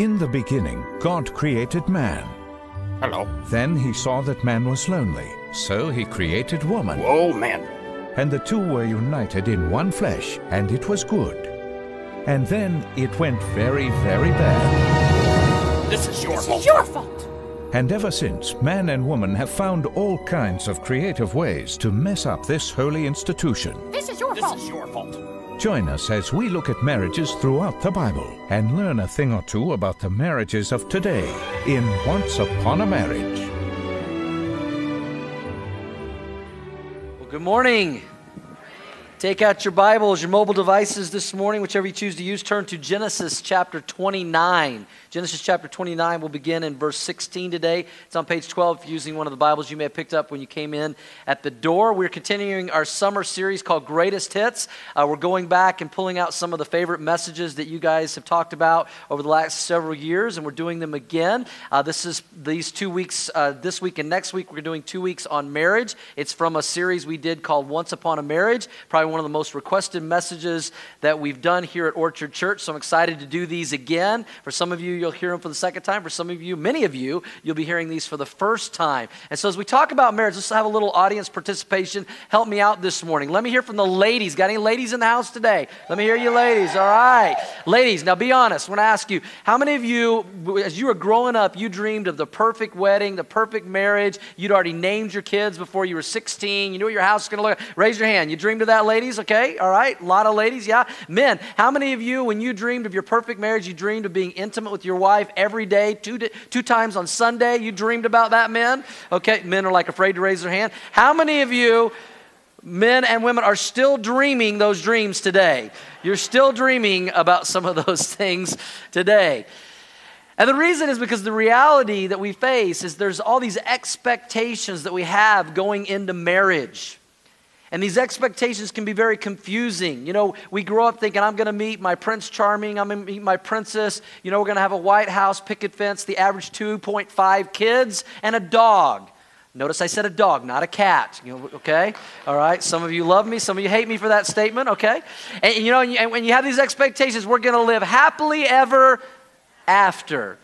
In the beginning, God created man. Hello. Then he saw that man was lonely, so he created woman. Whoa, man. And the two were united in one flesh, and it was good. And then it went very, very bad. This is your This fault. is your fault. And ever since, man and woman have found all kinds of creative ways to mess up this holy institution. This is your This fault. is your fault. Join us as we look at marriages throughout the Bible and learn a thing or two about the marriages of today in Once Upon a Marriage. Well, good morning. Take out your Bibles, your mobile devices this morning, whichever you choose to use. Turn to Genesis chapter 29. Genesis chapter 29 will begin in verse 16 today. It's on page 12 using one of the Bibles you may have picked up when you came in at the door. We're continuing our summer series called Greatest Hits. Uh, we're going back and pulling out some of the favorite messages that you guys have talked about over the last several years, and we're doing them again. Uh, this is these two weeks, uh, this week and next week, we're doing two weeks on marriage. It's from a series we did called Once Upon a Marriage, probably one of the most requested messages that we've done here at Orchard Church. So I'm excited to do these again. For some of you, you'll hear them for the second time. For some of you, many of you, you'll be hearing these for the first time. And so as we talk about marriage, let's have a little audience participation. Help me out this morning. Let me hear from the ladies. Got any ladies in the house today? Let me hear you, ladies. All right. Ladies, now be honest. I want to ask you, how many of you, as you were growing up, you dreamed of the perfect wedding, the perfect marriage? You'd already named your kids before you were 16. You knew what your house was going to look like. Raise your hand. You dreamed of that, ladies? Okay. All right. A lot of ladies. Yeah. Men, how many of you, when you dreamed of your perfect marriage, you dreamed of being intimate with your wife every day, two, two times on Sunday? You dreamed about that, men? Okay. Men are like afraid to raise their hand. How many of you, men and women are still dreaming those dreams today. You're still dreaming about some of those things today. And the reason is because the reality that we face is there's all these expectations that we have going into marriage. And these expectations can be very confusing. You know, we grow up thinking, I'm going to meet my Prince Charming, I'm going to meet my princess. You know, we're going to have a White House picket fence, the average 2.5 kids, and a dog. Notice I said a dog, not a cat. You know, okay? All right. Some of you love me, some of you hate me for that statement, okay? And, you know, and when you have these expectations, we're going to live happily ever after.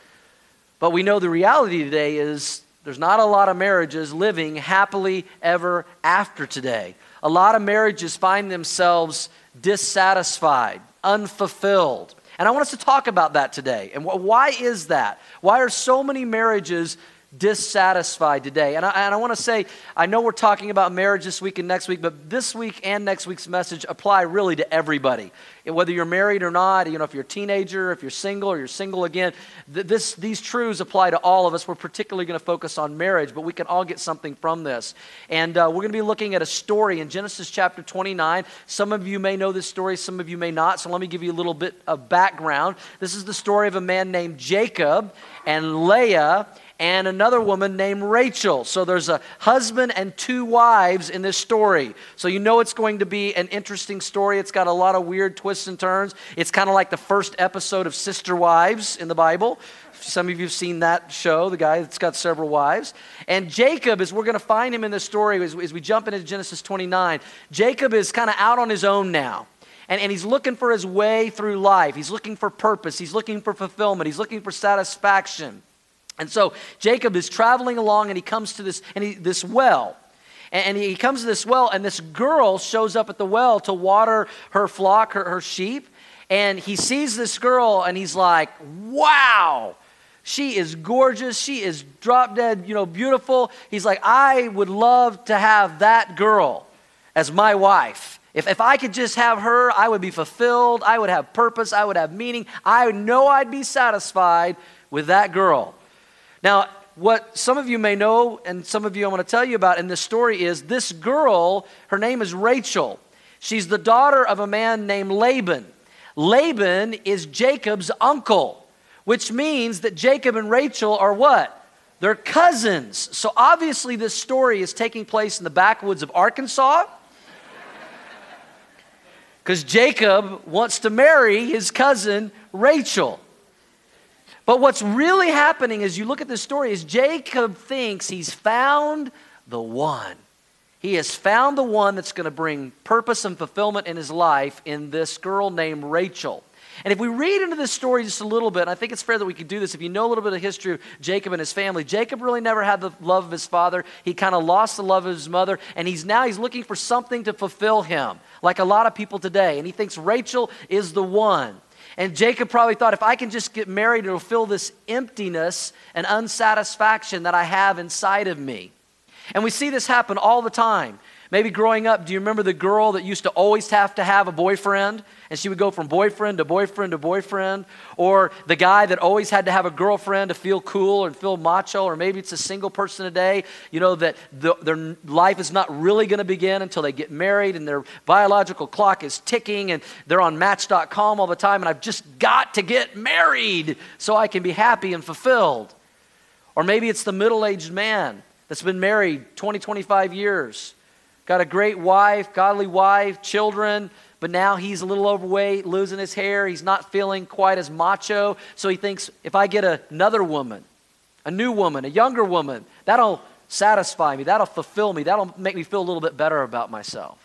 But we know the reality today is there's not a lot of marriages living happily ever after today. A lot of marriages find themselves dissatisfied, unfulfilled. And I want us to talk about that today. And why is that? Why are so many marriages dissatisfied today? And I, and I want to say, I know we're talking about marriage this week and next week, but this week and next week's message apply really to everybody. Whether you're married or not, you know, if you're a teenager, if you're single or you're single again, th- this, these truths apply to all of us. We're particularly going to focus on marriage, but we can all get something from this. And uh, we're going to be looking at a story in Genesis chapter 29. Some of you may know this story, some of you may not. So let me give you a little bit of background. This is the story of a man named Jacob and Leah and another woman named Rachel. So there's a husband and two wives in this story. So you know it's going to be an interesting story. It's got a lot of weird twists and turns. It's kind of like the first episode of Sister Wives in the Bible. Some of you have seen that show, the guy that's got several wives. And Jacob, as we're going to find him in this story, as, as we jump into Genesis 29, Jacob is kind of out on his own now. And, and he's looking for his way through life. He's looking for purpose. He's looking for fulfillment. He's looking for satisfaction. And so Jacob is traveling along and he comes to this, and he, this well. And, he comes to this well, and this girl shows up at the well to water her flock, her, her sheep. And he sees this girl and he's like, wow. She is gorgeous. She is drop dead, you know, beautiful. He's like, I would love to have that girl as my wife. If, if I could just have her, I would be fulfilled. I would have purpose. I would have meaning. I know I'd be satisfied with that girl. Now, what some of you may know, and some of you I want to tell you about in this story is this girl, her name is Rachel. She's the daughter of a man named Laban. Laban is Jacob's uncle, which means that Jacob and Rachel are what? They're cousins. So obviously, this story is taking place in the backwoods of Arkansas. Because Jacob wants to marry his cousin Rachel. But what's really happening as you look at this story is Jacob thinks he's found the one. He has found the one that's going to bring purpose and fulfillment in his life in this girl named Rachel. And if we read into this story just a little bit, and I think it's fair that we could do this, if you know a little bit of history of Jacob and his family, Jacob really never had the love of his father. He kind of lost the love of his mother, and he's now he's looking for something to fulfill him, like a lot of people today. And he thinks Rachel is the one. And Jacob probably thought, if I can just get married, it'll fill this emptiness and unsatisfaction that I have inside of me. And we see this happen all the time. Maybe growing up, do you remember the girl that used to always have to have a boyfriend? And she would go from boyfriend to boyfriend to boyfriend. Or the guy that always had to have a girlfriend to feel cool and feel macho. Or maybe it's a single person today, you know, that the, their life is not really going to begin until they get married and their biological clock is ticking and they're on match.com all the time. And I've just got to get married so I can be happy and fulfilled. Or maybe it's the middle aged man that's been married 20, 25 years got a great wife, godly wife, children, but now he's a little overweight, losing his hair. He's not feeling quite as macho. So he thinks if I get another woman, a new woman, a younger woman, that'll satisfy me, that'll fulfill me, that'll make me feel a little bit better about myself.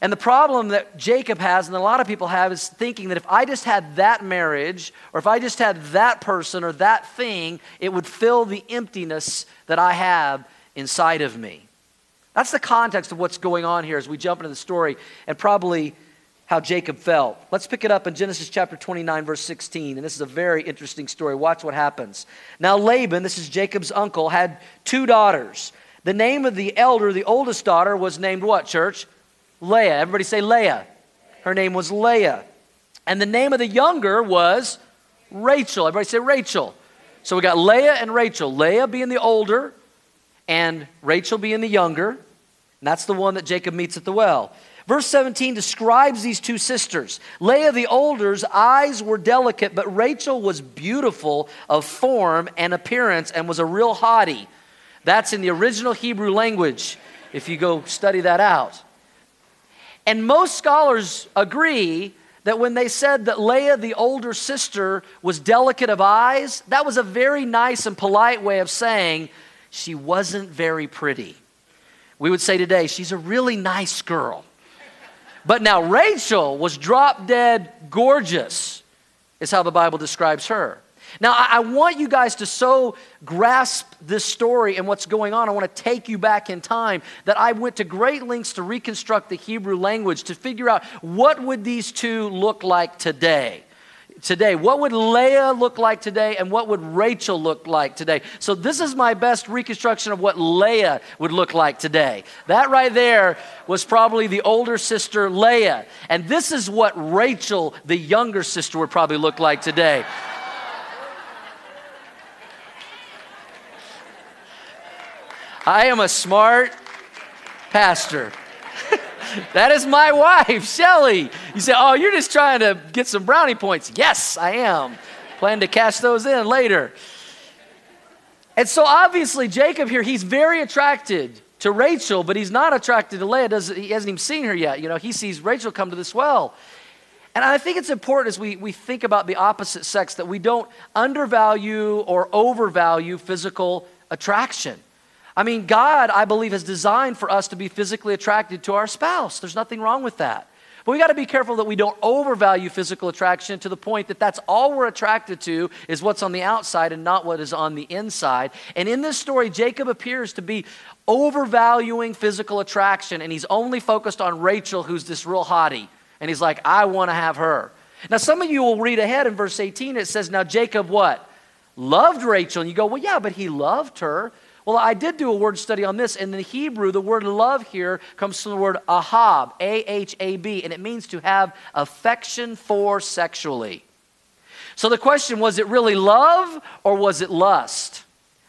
And the problem that Jacob has, and a lot of people have, is thinking that if I just had that marriage, or if I just had that person or that thing, it would fill the emptiness that I have inside of me. That's the context of what's going on here as we jump into the story and probably how Jacob felt. Let's pick it up in Genesis chapter 29, verse 16. And this is a very interesting story. Watch what happens. Now, Laban, this is Jacob's uncle, had two daughters. The name of the elder, the oldest daughter, was named what, church? Leah. Everybody say Leah. Her name was Leah. And the name of the younger was Rachel. Everybody say Rachel. So we got Leah and Rachel. Leah being the older, and Rachel being the younger. And that's the one that Jacob meets at the well. Verse 17 describes these two sisters. Leah, the older's eyes were delicate, but Rachel was beautiful of form and appearance and was a real hottie. That's in the original Hebrew language, if you go study that out. And most scholars agree that when they said that Leah, the older sister, was delicate of eyes, that was a very nice and polite way of saying she wasn't very pretty. We would say today, she's a really nice girl. But now Rachel was drop dead gorgeous, is how the Bible describes her. Now, I, want you guys to so grasp this story and what's going on. I want to take you back in time that I went to great lengths to reconstruct the Hebrew language to figure out what would these two look like today today? What would Leah look like today and what would Rachel look like today? So, this is my best reconstruction of what Leah would look like today. That right there was probably the older sister Leah. And this is what Rachel, the younger sister, would probably look like today. I am a smart pastor. That is my wife, Shelly. You say, oh, you're just trying to get some brownie points. Yes, I am. Plan to cash those in later. And so obviously, Jacob here, he's very attracted to Rachel, but he's not attracted to Leah. Does, he hasn't even seen her yet. You know, he sees Rachel come to this well. And I think it's important as we, we think about the opposite sex that we don't undervalue or overvalue physical attraction. I mean, God, I believe, has designed for us to be physically attracted to our spouse. There's nothing wrong with that. But we got to be careful that we don't overvalue physical attraction to the point that that's all we're attracted to is what's on the outside and not what is on the inside. And in this story, Jacob appears to be overvaluing physical attraction and he's only focused on Rachel, who's this real hottie. And he's like, I want to have her. Now, some of you will read ahead in verse 18, it says, Now Jacob what? Loved Rachel. And you go, Well, yeah, but he loved her. Well, I did do a word study on this. And in the Hebrew, the word love here comes from the word ahab, A H A B, and it means to have affection for sexually. So the question was it really love or was it lust?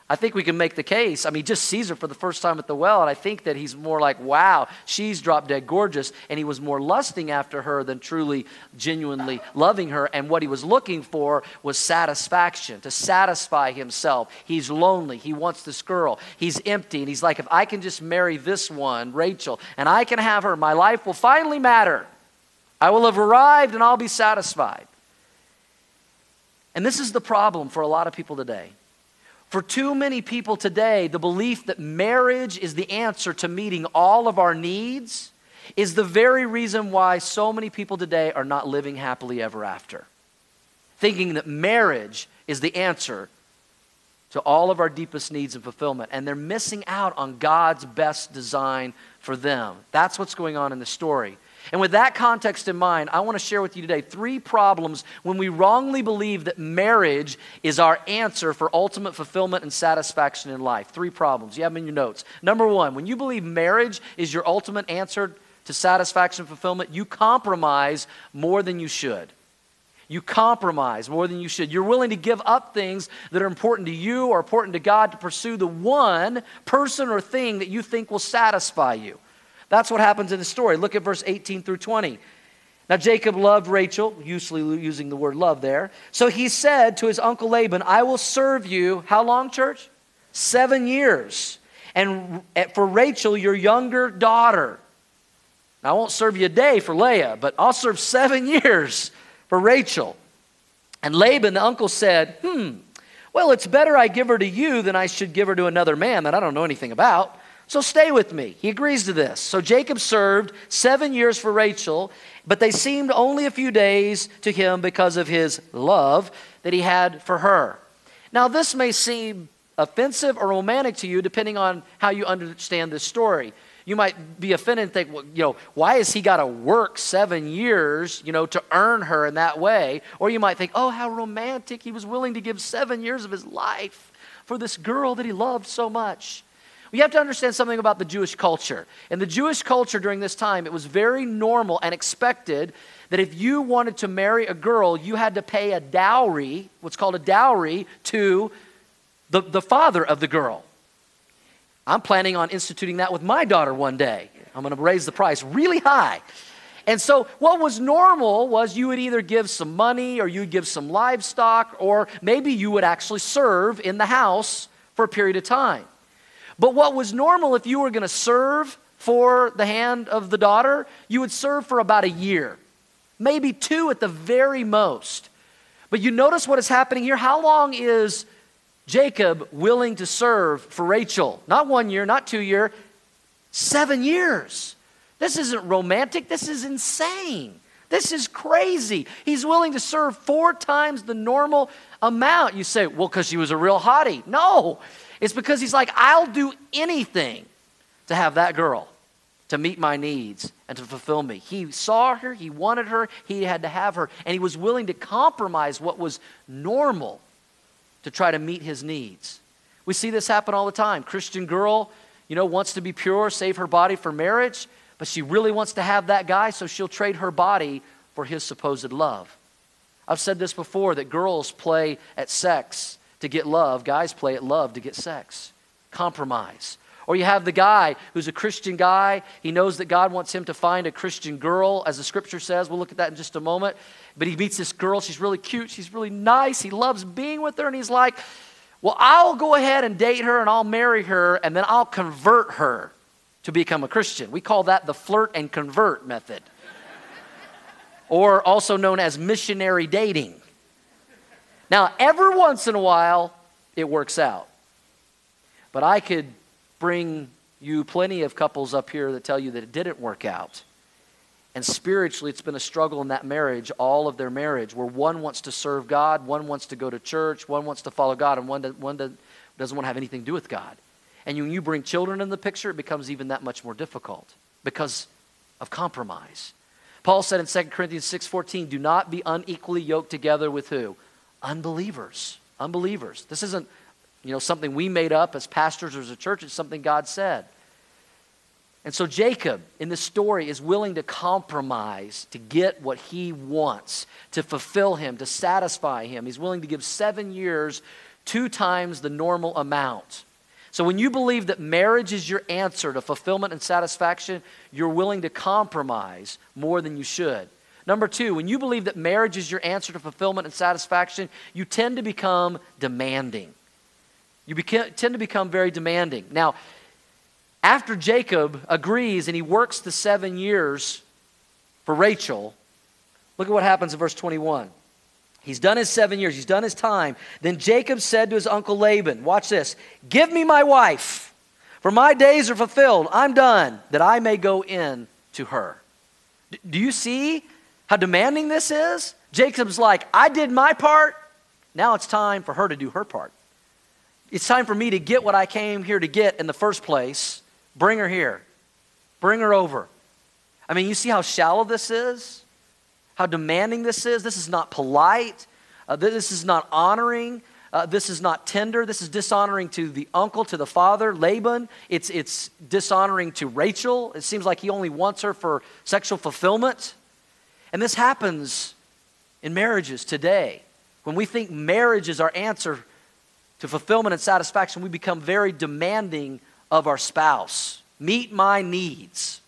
I think we can make the case. I mean, just sees her for the first time at the well, and I think that he's more like, wow, she's drop dead gorgeous. And he was more lusting after her than truly, genuinely loving her. And what he was looking for was satisfaction, to satisfy himself. He's lonely. He wants this girl. He's empty. And he's like, if I can just marry this one, Rachel, and I can have her, my life will finally matter. I will have arrived and I'll be satisfied. And this is the problem for a lot of people today. For too many people today, the belief that marriage is the answer to meeting all of our needs is the very reason why so many people today are not living happily ever after. Thinking that marriage is the answer to all of our deepest needs and fulfillment. And they're missing out on God's best design for them. That's what's going on in the story. And with that context in mind, I want to share with you today three problems when we wrongly believe that marriage is our answer for ultimate fulfillment and satisfaction in life. Three problems. You have them in your notes. Number one, when you believe marriage is your ultimate answer to satisfaction and fulfillment, you compromise more than you should. You compromise more than you should. You're willing to give up things that are important to you or important to God to pursue the one person or thing that you think will satisfy you. That's what happens in the story. Look at verse 18 through 20. Now, Jacob loved Rachel, usually using the word love there. So he said to his uncle Laban, I will serve you, how long, church? Seven years. And for Rachel, your younger daughter. Now, I won't serve you a day for Leah, but I'll serve seven years for Rachel. And Laban, the uncle, said, Hmm, well, it's better I give her to you than I should give her to another man that I don't know anything about. So stay with me. He agrees to this. So Jacob served seven years for Rachel, but they seemed only a few days to him because of his love that he had for her. Now, this may seem offensive or romantic to you, depending on how you understand this story. You might be offended and think, well, you know, why has he got to work seven years, you know, to earn her in that way? Or you might think, oh, how romantic. He was willing to give seven years of his life for this girl that he loved so much. You have to understand something about the Jewish culture. In the Jewish culture during this time, it was very normal and expected that if you wanted to marry a girl, you had to pay a dowry, what's called a dowry, to the, the father of the girl. I'm planning on instituting that with my daughter one day. I'm going to raise the price really high. And so, what was normal was you would either give some money or you'd give some livestock, or maybe you would actually serve in the house for a period of time. But what was normal if you were going to serve for the hand of the daughter, you would serve for about a year, maybe two at the very most. But you notice what is happening here? How long is Jacob willing to serve for Rachel? Not one year, not two year, seven years. This isn't romantic, this is insane. This is crazy. He's willing to serve four times the normal amount. You say, well, because she was a real hottie. No, it's because he's like, I'll do anything to have that girl to meet my needs and to fulfill me. He saw her, he wanted her, he had to have her, and he was willing to compromise what was normal to try to meet his needs. We see this happen all the time. Christian girl, you know, wants to be pure, save her body for marriage, but she really wants to have that guy, so she'll trade her body for his supposed love. I've said this before that girls play at sex to get love, guys play at love to get sex. Compromise. Or you have the guy who's a Christian guy. He knows that God wants him to find a Christian girl, as the scripture says. We'll look at that in just a moment. But he meets this girl. She's really cute. She's really nice. He loves being with her. And he's like, Well, I'll go ahead and date her and I'll marry her and then I'll convert her to become a Christian. We call that the flirt and convert method, or also known as missionary dating. Now, every once in a while, it works out. But I could bring you plenty of couples up here that tell you that it didn't work out. And spiritually, it's been a struggle in that marriage, all of their marriage, where one wants to serve God, one wants to go to church, one wants to follow God, and one, one doesn't want to have anything to do with God. And when you bring children in the picture, it becomes even that much more difficult because of compromise. Paul said in 2 Corinthians 6:14, "Do not be unequally yoked together with who? Unbelievers. Unbelievers. This isn't, you know, something we made up as pastors or as a church. It's something God said. And so Jacob in this story is willing to compromise to get what he wants, to fulfill him, to satisfy him. He's willing to give seven years, two times the normal amount. So when you believe that marriage is your answer to fulfillment and satisfaction, you're willing to compromise more than you should. Number two, when you believe that marriage is your answer to fulfillment and satisfaction, you tend to become demanding. You beca- tend to become very demanding. Now, after Jacob agrees and he works the seven years for Rachel, look at what happens in verse 21. He's done his seven years, he's done his time. Then Jacob said to his uncle Laban, Watch this, give me my wife, for my days are fulfilled. I'm done, that I may go in to her. D- do you see how demanding this is? Jacob's like, I did my part. Now it's time for her to do her part. It's time for me to get what I came here to get in the first place. Bring her here. Bring her over. I mean, you see how shallow this is? How demanding this is? This is not polite. Uh, this is not honoring. Uh, this is not tender. This is dishonoring to the uncle, to the father, Laban. It's, it's dishonoring to Rachel. It seems like he only wants her for sexual fulfillment. And this happens in marriages today. When we think marriage is our answer to fulfillment and satisfaction, we become very demanding of our spouse. Meet my needs.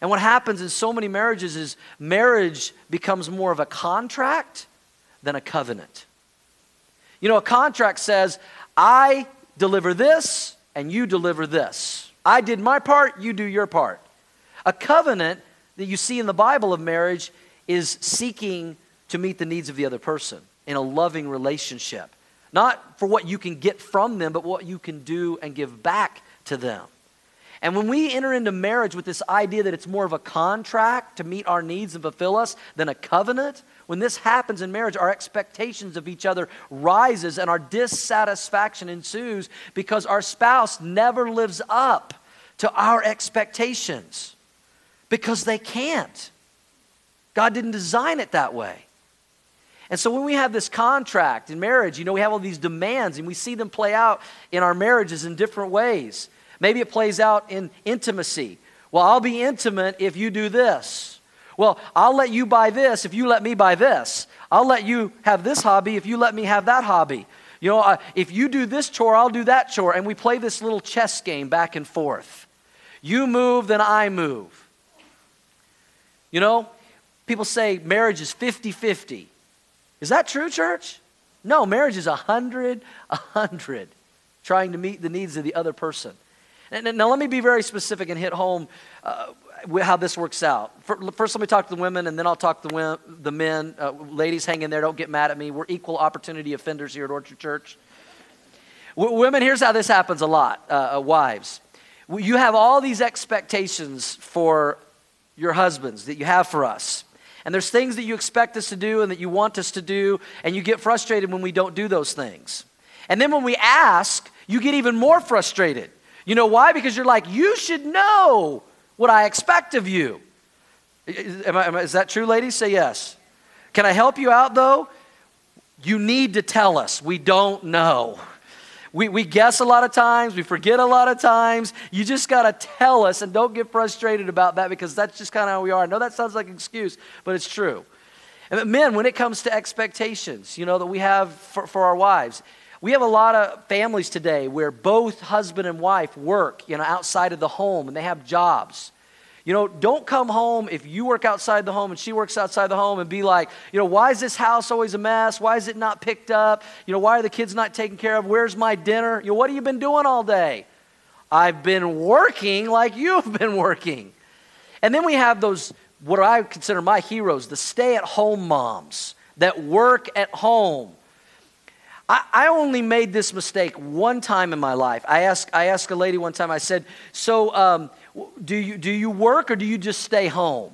And what happens in so many marriages is marriage becomes more of a contract than a covenant. You know, a contract says, I deliver this and you deliver this. I did my part, you do your part. A covenant that you see in the Bible of marriage is seeking to meet the needs of the other person in a loving relationship. Not for what you can get from them, but what you can do and give back to them. And when we enter into marriage with this idea that it's more of a contract to meet our needs and fulfill us than a covenant, when this happens in marriage, our expectations of each other rises and our dissatisfaction ensues because our spouse never lives up to our expectations because they can't. God didn't design it that way. And so when we have this contract in marriage, you know, we have all these demands and we see them play out in our marriages in different ways. Maybe it plays out in intimacy. Well, I'll be intimate if you do this. Well, I'll let you buy this if you let me buy this. I'll let you have this hobby if you let me have that hobby. You know, uh, if you do this chore, I'll do that chore. And we play this little chess game back and forth. You move, then I move. You know, people say marriage is 50 50. Is that true, church? No, marriage is 100 100, trying to meet the needs of the other person. Now, let me be very specific and hit home uh, how this works out. First, let me talk to the women, and then I'll talk to the, the men. Uh, ladies, hang in there. Don't get mad at me. We're equal opportunity offenders here at Orchard Church. W- women, here's how this happens a lot, uh, uh wives. You have all these expectations for your husbands that you have for us. And there's things that you expect us to do and that you want us to do, and you get frustrated when we don't do those things. And then when we ask, you get even more frustrated you know why? Because you're like, you should know what I expect of you. Am I, am I, is that true, ladies? Say yes. Can I help you out, though? You need to tell us. We don't know. We, we guess a lot of times, we forget a lot of times. You just got to tell us and don't get frustrated about that because that's just kind of how we are. I know that sounds like an excuse, but it's true. And men, when it comes to expectations, you know, that we have for, for our wives, we have a lot of families today where both husband and wife work, you know, outside of the home and they have jobs. You know, don't come home if you work outside the home and she works outside the home and be like, you know, why is this house always a mess? Why is it not picked up? You know, why are the kids not taken care of? Where's my dinner? You know, what have you been doing all day? I've been working like you've been working. And then we have those, what I consider my heroes, the stay at home moms that work at home I, I only made this mistake one time in my life. I asked, I asked a lady one time, I said, So, um, do, you, do you work or do you just stay home?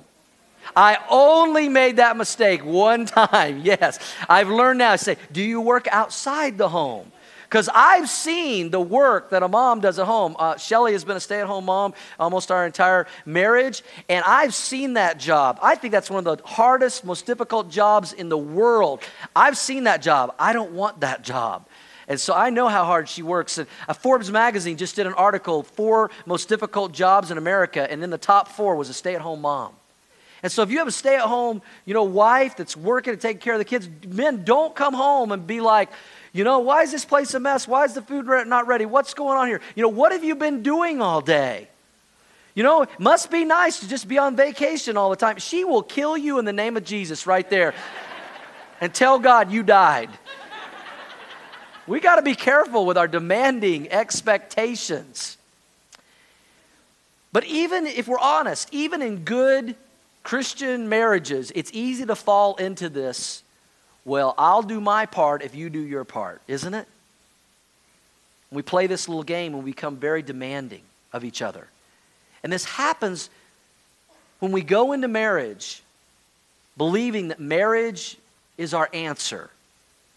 I only made that mistake one time. Yes. I've learned now. I say, Do you work outside the home? Because I've seen the work that a mom does at home. Uh, Shelly has been a stay at home mom almost our entire marriage, and I've seen that job. I think that's one of the hardest, most difficult jobs in the world. I've seen that job. I don't want that job. And so I know how hard she works. And uh, Forbes magazine just did an article, four most difficult jobs in America, and in the top four was a stay at home mom. And so if you have a stay at home, you know, wife that's working to take care of the kids, men don't come home and be like, you know, why is this place a mess? Why is the food not ready? What's going on here? You know, what have you been doing all day? You know, it must be nice to just be on vacation all the time. She will kill you in the name of Jesus right there and tell God you died. We got to be careful with our demanding expectations. But even if we're honest, even in good Christian marriages, it's easy to fall into this well, I'll do my part if you do your part, isn't it? We play this little game and we become very demanding of each other. And this happens when we go into marriage believing that marriage is our answer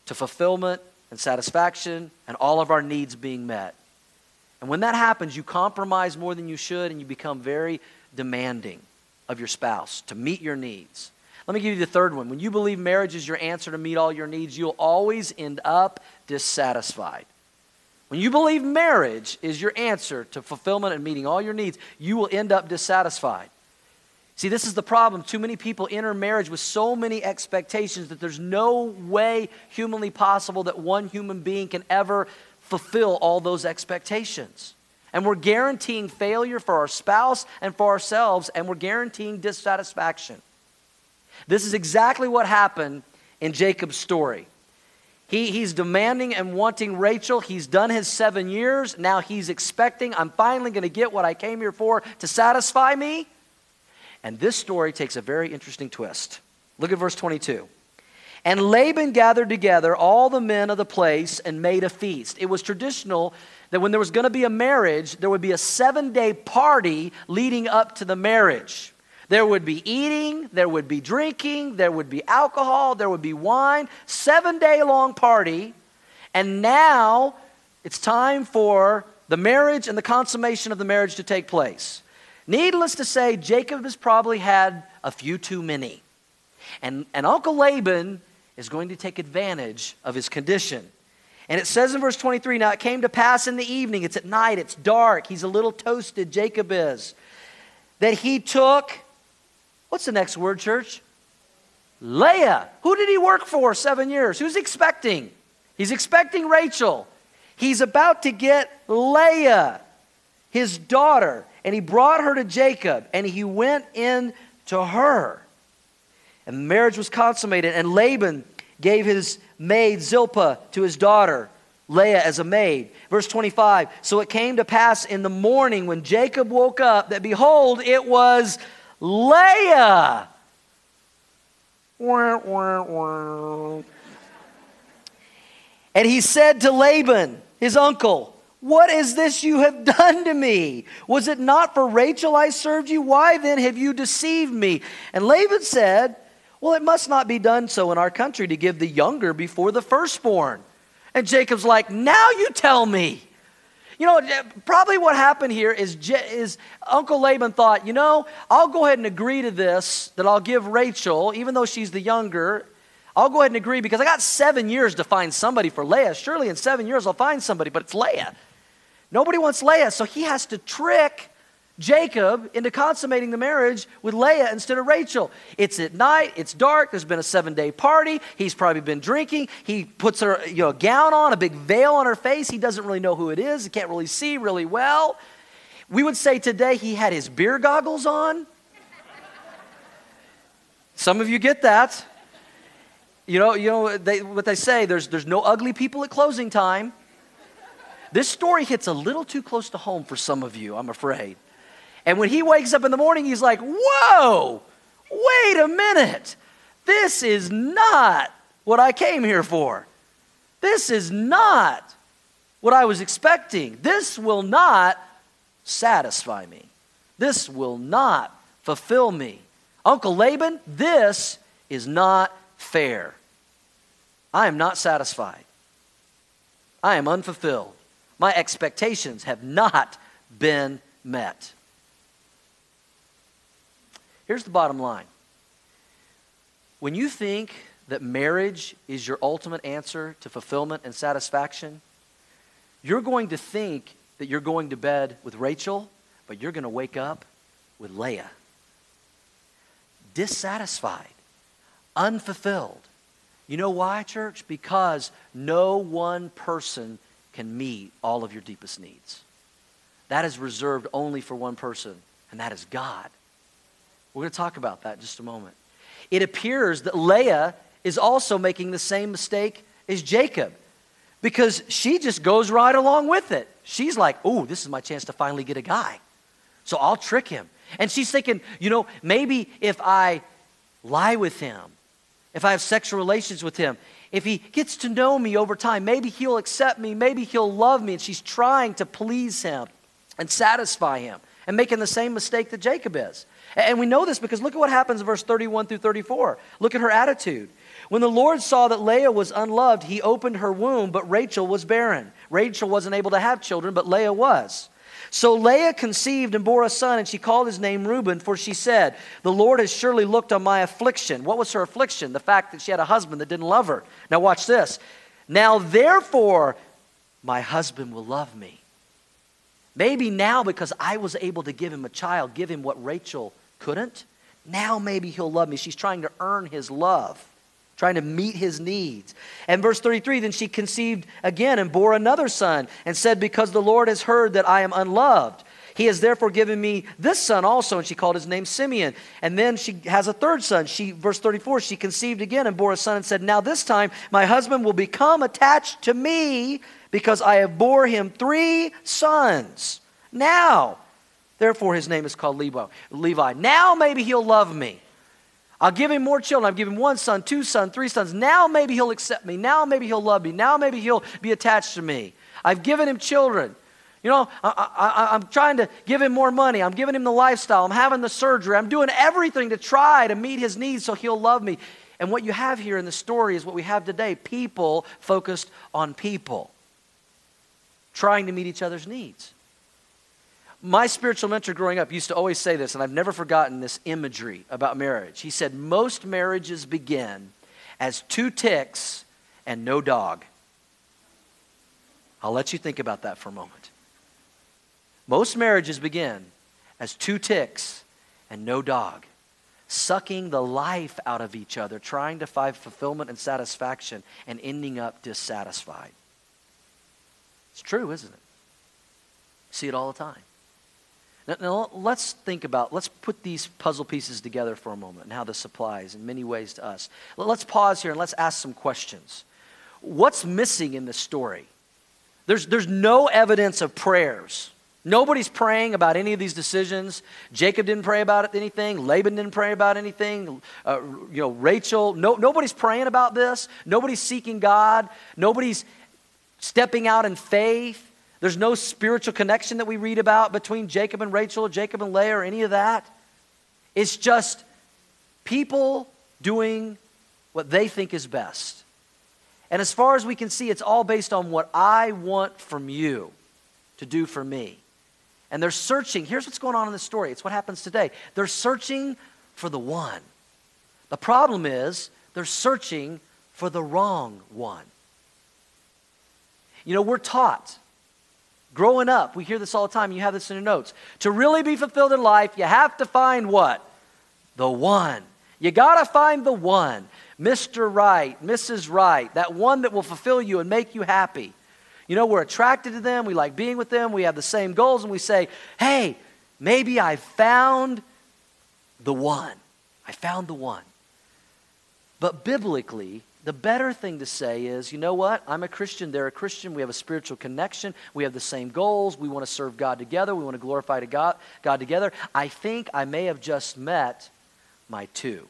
to fulfillment and satisfaction and all of our needs being met. And when that happens, you compromise more than you should and you become very demanding of your spouse to meet your needs. Let me give you the third one. When you believe marriage is your answer to meet all your needs, you'll always end up dissatisfied. When you believe marriage is your answer to fulfillment and meeting all your needs, you will end up dissatisfied. See, this is the problem. Too many people enter marriage with so many expectations that there's no way humanly possible that one human being can ever fulfill all those expectations. And we're guaranteeing failure for our spouse and for ourselves, and we're guaranteeing dissatisfaction. This is exactly what happened in Jacob's story. He, he's demanding and wanting Rachel. He's done his seven years. Now he's expecting, I'm finally going to get what I came here for to satisfy me. And this story takes a very interesting twist. Look at verse 22. And Laban gathered together all the men of the place and made a feast. It was traditional that when there was going to be a marriage, there would be a seven day party leading up to the marriage. There would be eating, there would be drinking, there would be alcohol, there would be wine, seven day long party. And now it's time for the marriage and the consummation of the marriage to take place. Needless to say, Jacob has probably had a few too many. And, and Uncle Laban is going to take advantage of his condition. And it says in verse 23 Now it came to pass in the evening, it's at night, it's dark, he's a little toasted, Jacob is, that he took What's the next word, church? Leah. Who did he work for seven years? Who's expecting? He's expecting Rachel. He's about to get Leah, his daughter, and he brought her to Jacob, and he went in to her. And the marriage was consummated, and Laban gave his maid Zilpah to his daughter. Leah as a maid. Verse 25 So it came to pass in the morning when Jacob woke up that behold, it was Leah. And he said to Laban, his uncle, What is this you have done to me? Was it not for Rachel I served you? Why then have you deceived me? And Laban said, Well, it must not be done so in our country to give the younger before the firstborn. And Jacob's like, Now you tell me. You know, probably what happened here is, is Uncle Laban thought, you know, I'll go ahead and agree to this, that I'll give Rachel, even though she's the younger, I'll go ahead and agree because I got seven years to find somebody for Leah. Surely in seven years I'll find somebody, but it's Leah. Nobody wants Leah, so he has to trick Jacob into consummating the marriage with Leah instead of Rachel. It's at night, it's dark, there's been a seven day party, he's probably been drinking. He puts her, you know, a gown on, a big veil on her face. He doesn't really know who it is, he can't really see really well. We would say today he had his beer goggles on. Some of you get that. You know, you know they, what they say there's, there's no ugly people at closing time. This story hits a little too close to home for some of you, I'm afraid. And when he wakes up in the morning, he's like, Whoa, wait a minute. This is not what I came here for. This is not what I was expecting. This will not satisfy me. This will not fulfill me. Uncle Laban, this is not fair. I am not satisfied. I am unfulfilled. My expectations have not been met. Here's the bottom line when you think that marriage is your ultimate answer to fulfillment and satisfaction, you're going to think that you're going to bed with Rachel, but you're going to wake up with Leah. Dissatisfied, unfulfilled. You know why, church? Because no one person can meet all of your deepest needs. That is reserved only for one person, and that is God. We're going to talk about that in just a moment. It appears that Leah is also making the same mistake as Jacob because she just goes right along with it. She's like, oh, this is my chance to finally get a guy. So I'll trick him. And she's thinking, you know, maybe if I lie with him, if I have sexual relations with him, if he gets to know me over time, maybe he'll accept me, maybe he'll love me. And she's trying to please him and satisfy him. and making the same mistake that Jacob is. And we know this because look at what happens in verse 31 through 34. Look at her attitude. When the Lord saw that Leah was unloved, he opened her womb, but Rachel was barren. Rachel wasn't able to have children, but Leah was. So Leah conceived and bore a son, and she called his name Reuben, for she said, The Lord has surely looked on my affliction. What was her affliction? The fact that she had a husband that didn't love her. Now, watch this. Now, therefore, my husband will love me. Maybe now, because I was able to give him a child, give him what Rachel couldn't, now maybe he'll love me. She's trying to earn his love trying to meet his needs. And verse 33 then she conceived again and bore another son and said, Because the Lord has heard that I am unloved. He has therefore given me this son also, and she called his name Simeon. And then she has a third son. She, verse 34, she conceived again and bore a son and said, Now this time my husband will become attached to me because I have bore him three sons. Now, therefore his name is called Levi. Now maybe he'll love me. I'll give him more children. I've given him one son, two sons, three sons. Now maybe he'll accept me. Now maybe he'll love me. Now maybe he'll be attached to me. I've given him children. You know, I, am trying to give him more money. I'm giving him the lifestyle. I'm having the surgery. I'm doing everything to try to meet his needs so he'll love me. And what you have here in the story is what we have today people focused on people, trying to meet each other's needs. My spiritual mentor growing up used to always say this, and I've never forgotten this imagery about marriage. He said, Most marriages begin as two ticks and no dog. I'll let you think about that for a moment. Most marriages begin as two ticks and no dog, sucking the life out of each other, trying to find fulfillment and satisfaction, and ending up dissatisfied. It's true, isn't it? See it all the time. Now, now, let's think about, let's put these puzzle pieces together for a moment and how this applies in many ways to us. Let's pause here and let's ask some questions. What's missing in this story? There's, there's no evidence of prayers. Nobody's praying about any of these decisions. Jacob didn't pray about anything. Laban didn't pray about anything. Uh, you know, Rachel. No, nobody's praying about this. Nobody's seeking God. Nobody's stepping out in faith. There's no spiritual connection that we read about between Jacob and Rachel, or Jacob and Leah, or any of that. It's just people doing what they think is best. And as far as we can see, it's all based on what I want from you to do for me. And they're searching. Here's what's going on in the story it's what happens today. They're searching for the one. The problem is, they're searching for the wrong one. You know, we're taught Growing up, we hear this all the time. You have this in your notes. To really be fulfilled in life, you have to find what? The one. You got to find the one. Mr. Right, Mrs. Right, that one that will fulfill you and make you happy. You know, we're attracted to them, we like being with them, we have the same goals, and we say, hey, maybe I found the one. I found the one. But biblically, the better thing to say is, you know what? I'm a Christian, they're a Christian, we have a spiritual connection, we have the same goals, we want to serve God together, we want to glorify to God, God together. I think I may have just met my two.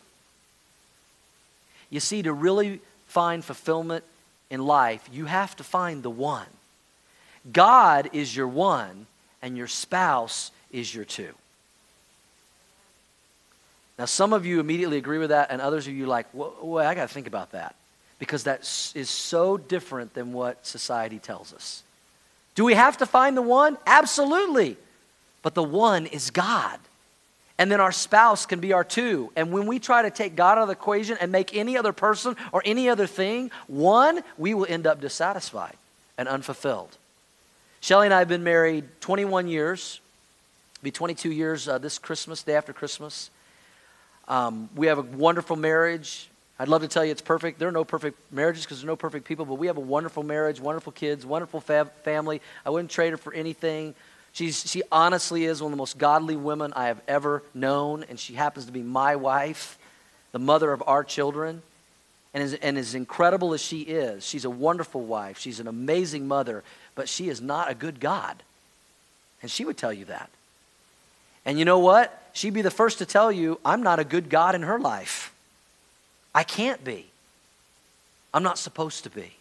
You see, to really find fulfillment in life, you have to find the one. God is your one, and your spouse is your two. Now, some of you immediately agree with that, and others of you like, well, I got to think about that. Because that is so different than what society tells us. Do we have to find the one? Absolutely. But the one is God. And then our spouse can be our two. And when we try to take God out of the equation and make any other person or any other thing one, we will end up dissatisfied and unfulfilled. Shelly and I have been married 21 years, be 22 years uh, this Christmas, day after Christmas. Um, we have a wonderful marriage. I'd love to tell you it's perfect. There are no perfect marriages because there's no perfect people, but we have a wonderful marriage, wonderful kids, wonderful family. I wouldn't trade her for anything. She's, she honestly is one of the most godly women I have ever known, and she happens to be my wife, the mother of our children. And as, and as incredible as she is, she's a wonderful wife. She's an amazing mother, but she is not a good God. And she would tell you that. And you know what? She'd be the first to tell you, I'm not a good God in her life. I can't be. I'm not supposed to be.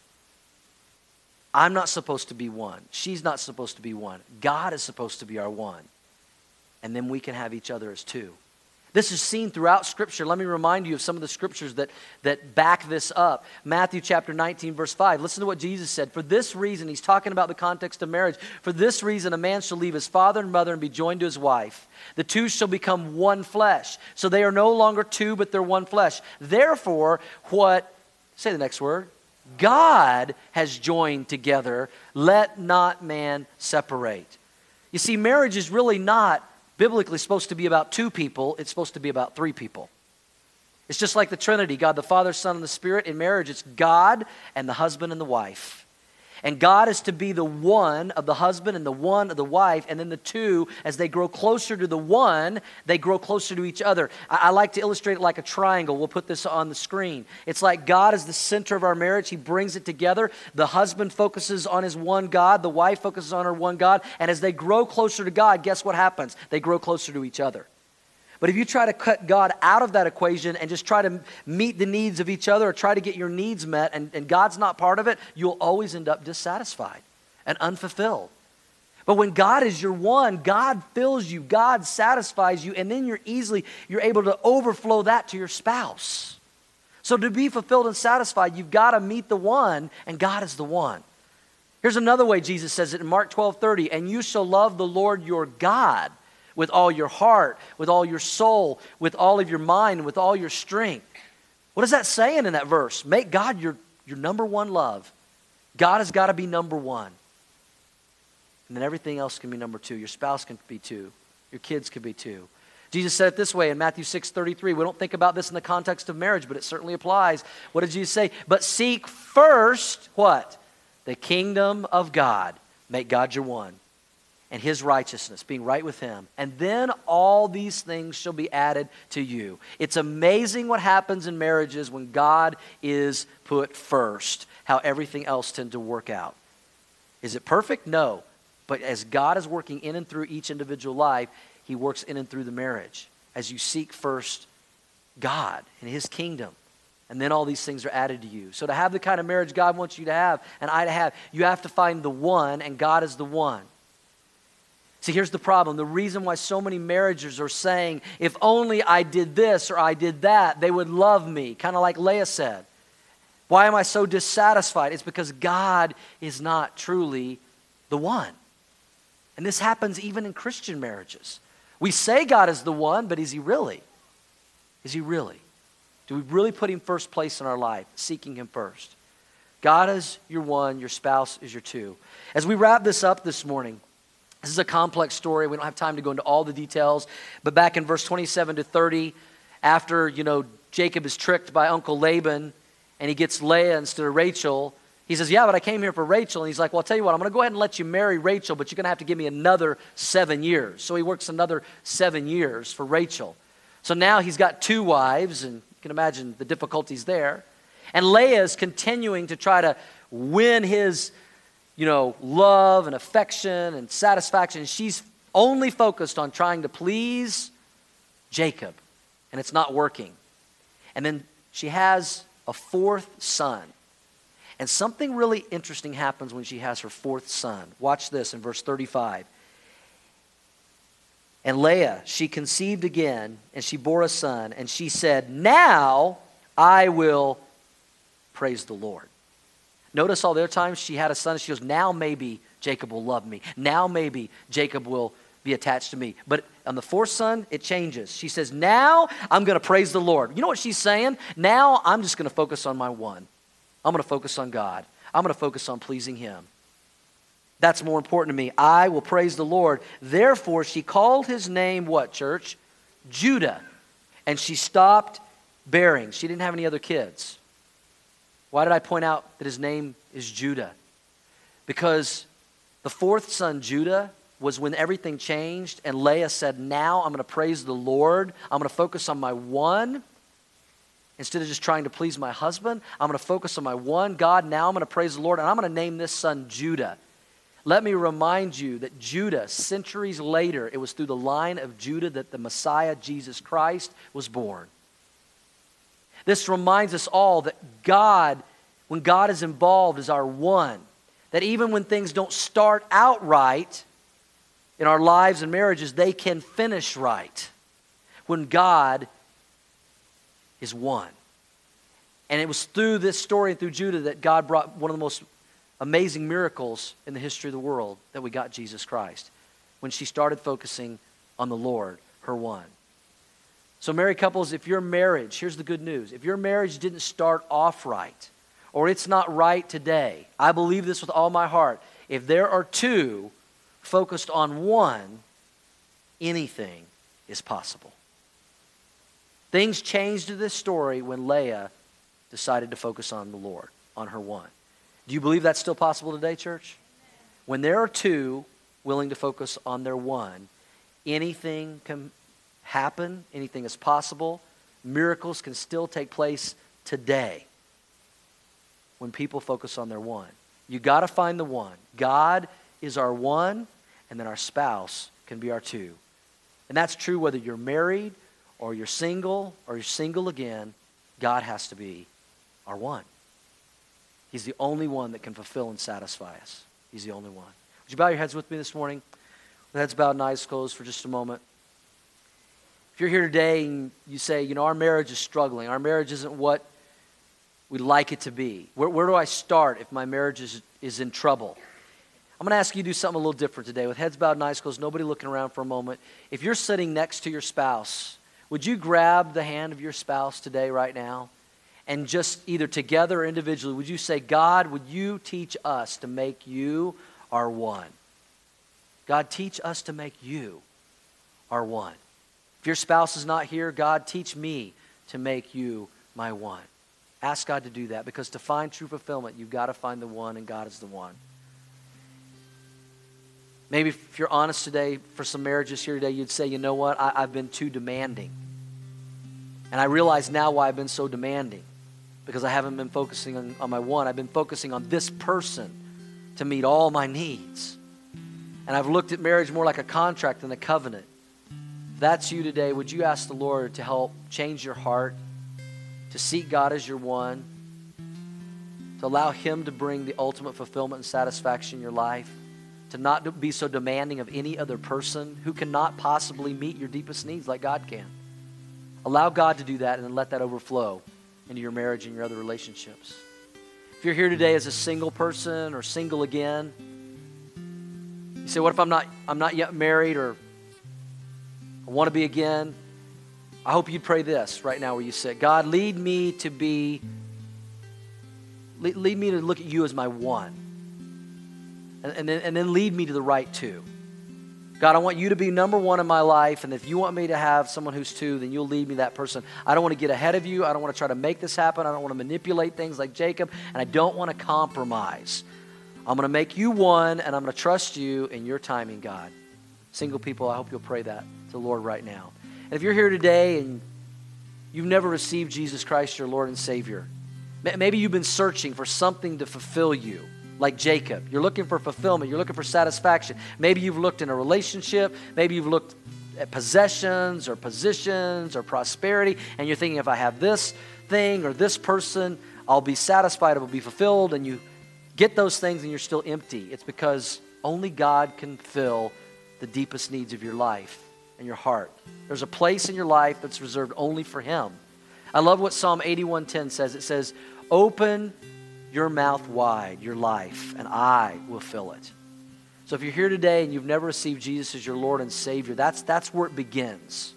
I'm not supposed to be one. She's not supposed to be one. God is supposed to be our one. and then we can have each other as two. This is seen throughout Scripture. Let me remind you of some of the scriptures that, that back this up. Matthew chapter 19, verse 5. Listen to what Jesus said. For this reason, he's talking about the context of marriage. For this reason, a man shall leave his father and mother and be joined to his wife. The two shall become one flesh. So they are no longer two, but they're one flesh. Therefore, what, say the next word, God has joined together, let not man separate. You see, marriage is really not biblically supposed to be about two people, it's supposed to be about three people. It's just like the Trinity God the Father, Son, and the Spirit. In marriage, it's God and the husband and the wife. And God is to be the one of the husband and the one of the wife. And then the two, as they grow closer to the one, they grow closer to each other. I, I, like to illustrate it like a triangle. We'll put this on the screen. It's like God is the center of our marriage, He brings it together. The husband focuses on his one God, the wife focuses on her one God. And as they grow closer to God, guess what happens? They grow closer to each other. But if you try to cut God out of that equation and just try to meet the needs of each other or try to get your needs met and, and God's not part of it, you'll always end up dissatisfied and unfulfilled. But when God is your one, God fills you, God satisfies you, and then you're easily, you're able to overflow that to your spouse. So to be fulfilled and satisfied, you've got to meet the one, and God is the one. Here's another way Jesus says it in Mark 12 30, and you shall love the Lord your God with all your heart, with all your soul, with all of your mind, with all your strength. What is that saying in that verse? Make God your, your number one love. God has got to be number one. And then everything else can be number two. Your spouse can be two. Your kids can be two. Jesus said it this way in Matthew 6 33. We don't think about this in the context of marriage, but it certainly applies. What did Jesus say? But seek first what? The kingdom of God. Make God your one and his righteousness, being right with him. And then all these things shall be added to you. It's amazing what happens in marriages when God is put first, how everything else tends to work out. Is it perfect? No. But as God is working in and through each individual life, he works in and through the marriage as you seek first God and his kingdom. And then all these things are added to you. So, to have the kind of marriage God wants you to have and I to have, you have to find the one, and God is the one. See, here's the problem. The reason why so many marriages are saying, if only I did this or I did that, they would love me, kind of like Leah said. Why am I so dissatisfied? It's because God is not truly the one. And this happens even in Christian marriages. We say God is the one, but is He really? Is He really? Do we really put Him first place in our life, seeking Him first? God is your one, your spouse is your two. As we wrap this up this morning, this is a complex story. We don't have time to go into all the details. But back in verse 27 to 30, after, you know, Jacob is tricked by Uncle Laban and he gets Leah instead of Rachel, he says, Yeah, but I came here for Rachel. And he's like, Well, I'll tell you what, I'm going to go ahead and let you marry Rachel, but you're going to have to give me another seven years. So he works another seven years for Rachel. So now he's got two wives, and you can imagine the difficulties there. And Leah is continuing to try to win his you know, love and affection and satisfaction. She's only focused on trying to please Jacob, and it's not working. And then she has a fourth son. And something really interesting happens when she has her fourth son. Watch this in verse 35. And Leah, she conceived again, and she bore a son, and she said, Now I will praise the Lord. Notice all their times she had a son. She goes, Now maybe Jacob will love me. Now maybe Jacob will be attached to me. But on the fourth son, it changes. She says, Now I'm going to praise the Lord. You know what she's saying? Now I'm just going to focus on my one. I'm going to focus on God. I'm going to focus on pleasing Him. That's more important to me. I will praise the Lord. Therefore, she called his name what, church? Judah. And she stopped bearing. She didn't have any other kids. Why did I point out that his name is Judah? Because the fourth son, Judah, was when everything changed, and Leah said, Now I'm going to praise the Lord. I'm going to focus on my one. Instead of just trying to please my husband, I'm going to focus on my one God. Now I'm going to praise the Lord, and I'm going to name this son Judah. Let me remind you that Judah, centuries later, it was through the line of Judah that the Messiah, Jesus Christ, was born. This reminds us all that God, when God is involved, is our one. That even when things don't start out right, in our lives and marriages, they can finish right when God is one. And it was through this story and through Judah that God brought one of the most amazing miracles in the history of the world that we got Jesus Christ when she started focusing on the Lord, her one. So, married couples, if your marriage, here's the good news if your marriage didn't start off right, or it's not right today, I believe this with all my heart. If there are two focused on one, anything is possible. Things changed in this story when Leah decided to focus on the Lord, on her one. Do you believe that's still possible today, church? When there are two willing to focus on their one, anything can happen, anything is possible. Miracles can still take place today when people focus on their one. You got to find the one. God is our one, and then our spouse can be our two. And that's true whether you're married or you're single or you're single again. God has to be our one. He's the only one that can fulfill and satisfy us. He's the only one. Would you bow your heads with me this morning? With heads bowed and eyes closed for just a moment. If you're here today and you say, you know, our marriage is struggling, our marriage isn't what we'd like it to be, where, where do I start if my marriage is, is in trouble? I'm going to ask you to do something a little different today with heads bowed and eyes closed, nobody looking around for a moment. If you're sitting next to your spouse, would you grab the hand of your spouse today, right now? and just either together or individually, would you say, God, would you teach us to make you our one? God, teach us to make you our one. Your spouse is not here, God, teach me to make you my one. Ask God to do that because to find true fulfillment, you've got to find the one, and God is the one. Maybe if you're honest today, for some marriages here today, you'd say, you know what, I, have been too demanding. And I realize now why I've been so demanding because I haven't been focusing on, on my one. I've been focusing on this person to meet all my needs. And I've looked at marriage more like a contract than a covenant. That's you today, would you ask the Lord to help change your heart, to seek God as your one, to allow Him to bring the ultimate fulfillment and satisfaction in your life, to not be so demanding of any other person who cannot possibly meet your deepest needs like God can? Allow God to do that and then let that overflow into your marriage and your other relationships. If you're here today as a single person or single again, you say, What if I'm not, I'm not yet married or I want to be again? I hope you'd pray this right now where you sit God, lead me to be, lead me to look at you as my one. And, and, then, and then lead me to the right two. God, I want you to be number one in my life. And if you want me to have someone who's two, then you'll lead me that person. I don't want to get ahead of you. I don't want to try to make this happen. I don't want to manipulate things like Jacob. And I don't want to compromise. I'm going to make you one, and I'm going to trust you in your timing, God. Single people, I hope you'll pray that to the Lord right now. And if you're here today and you've never received Jesus Christ, your Lord and Savior, maybe you've been searching for something to fulfill you like Jacob. You're looking for fulfillment, you're looking for satisfaction. Maybe you've looked in a relationship, maybe you've looked at possessions or positions or prosperity, and you're thinking, if I have this thing or this person, I'll be satisfied, I will be fulfilled, and you get those things and you're still empty. It's because only God can fill the deepest needs of your life and your heart. There's a place in your life that's reserved only for Him. I love what Psalm 81:10 says. It says, "Open your mouth wide, your life, and I will fill it. So if you're here today and you've never received Jesus as your Lord and Savior, that's, that's where it begins.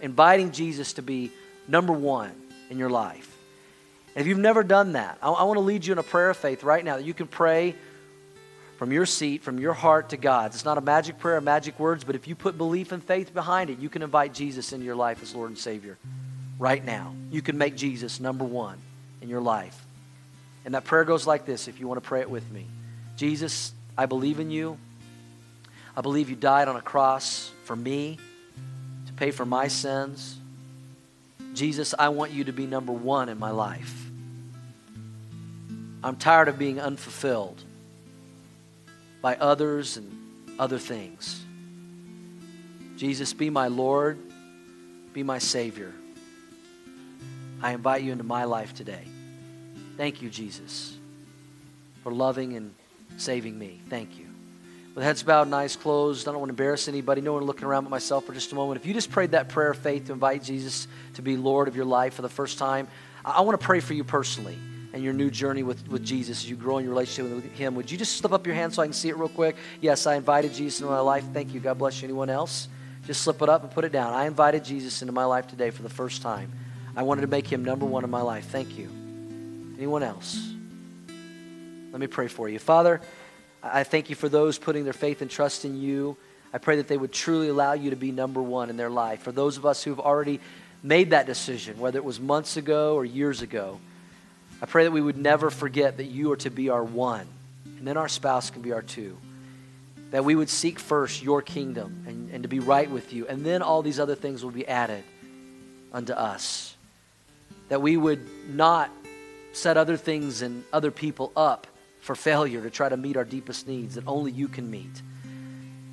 Inviting Jesus to be number one in your life. And if you've never done that, I, I want to lead you in a prayer of faith right now that you can pray from your seat, from your heart to God's. It's not a magic prayer, magic words, but if you put belief and faith behind it, you can invite Jesus into your life as Lord and Savior right now. You can make Jesus number one in your life. And that prayer goes like this if you want to pray it with me Jesus, I believe in you. I believe you died on a cross for me to pay for my sins. Jesus, I want you to be number one in my life. I'm tired of being unfulfilled by others and other things. Jesus, be my Lord, be my Savior. I invite you into my life today. Thank you, Jesus, for loving and saving me. Thank you. with heads bowed and eyes closed. I don't want to embarrass anybody. No one looking around but myself for just a moment. If you just prayed that prayer of faith to invite Jesus to be Lord of your life for the first time, I, I want to pray for you personally and your new journey with, with Jesus as you grow in your relationship with Him. Would you just slip up your hand so I can see it real quick? Yes, I invited Jesus into my life. Thank you. God bless you. Anyone else? Just slip it up and put it down. I invited Jesus into my life today for the first time. I wanted to make Him number one in my life. Thank you. Anyone else? Let me pray for you. Father, I thank you for those putting their faith and trust in you. I pray that they would truly allow you to be number one in their life. For those of us who've already made that decision, whether it was months ago or years ago, I pray that we would never forget that you are to be our one, and then our spouse can be our two. That we would seek first your kingdom and, and to be right with you, and then all these other things will be added unto us. That we would not set other things and other people up for failure to try to meet our deepest needs that only you can meet.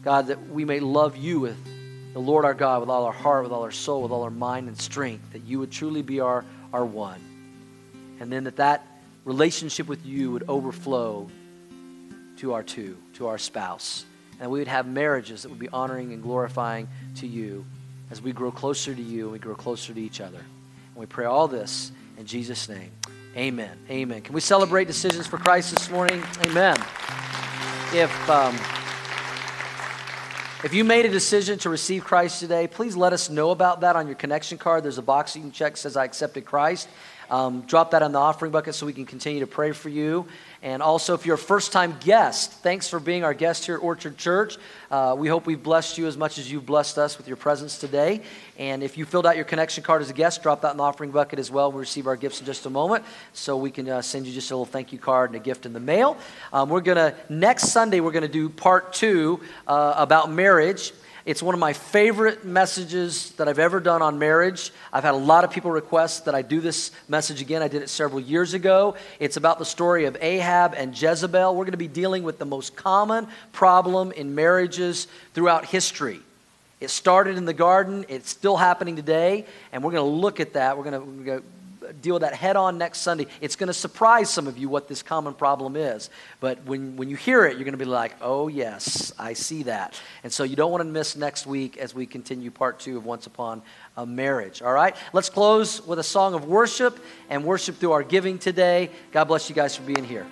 God, that we may love you with the Lord our God with all our heart, with all our soul, with all our mind and strength, that you would truly be our, our one. And then that that relationship with you would overflow to our two, to our spouse. And we would have marriages that would be honoring and glorifying to you as we grow closer to you and we grow closer to each other. And we pray all this in Jesus' name. Amen. Amen. Can we celebrate decisions for Christ this morning? Amen. If um, if you made a decision to receive Christ today, please let us know about that on your connection card. There's a box you can check says I accepted Christ. Um, drop that on the offering bucket so we can continue to pray for you. And also, if you're a first time guest, thanks for being our guest here at Orchard Church. Uh, we hope we've blessed you as much as you've blessed us with your presence today. And if you filled out your connection card as a guest, drop that in the offering bucket as well. We'll receive our gifts in just a moment. So we can uh, send you just a little thank you card and a gift in the mail. Um, we're going to, next Sunday, we're going to do part two uh, about marriage. It's one of my favorite messages that I've ever done on marriage. I've had a lot of people request that I do this message again. I did it several years ago. It's about the story of Ahab and Jezebel. We're going to be dealing with the most common problem in marriages throughout history. It started in the garden, it's still happening today, and we're going to look at that. We're going to deal with that head on next Sunday. It's going to surprise some of you what this common problem is. But when, when you hear it, you're going to be like, oh, yes, I see that. And so you don't want to miss next week as we continue part two of Once Upon a Marriage. All right? Let's close with a song of worship and worship through our giving today. God bless you guys for being here.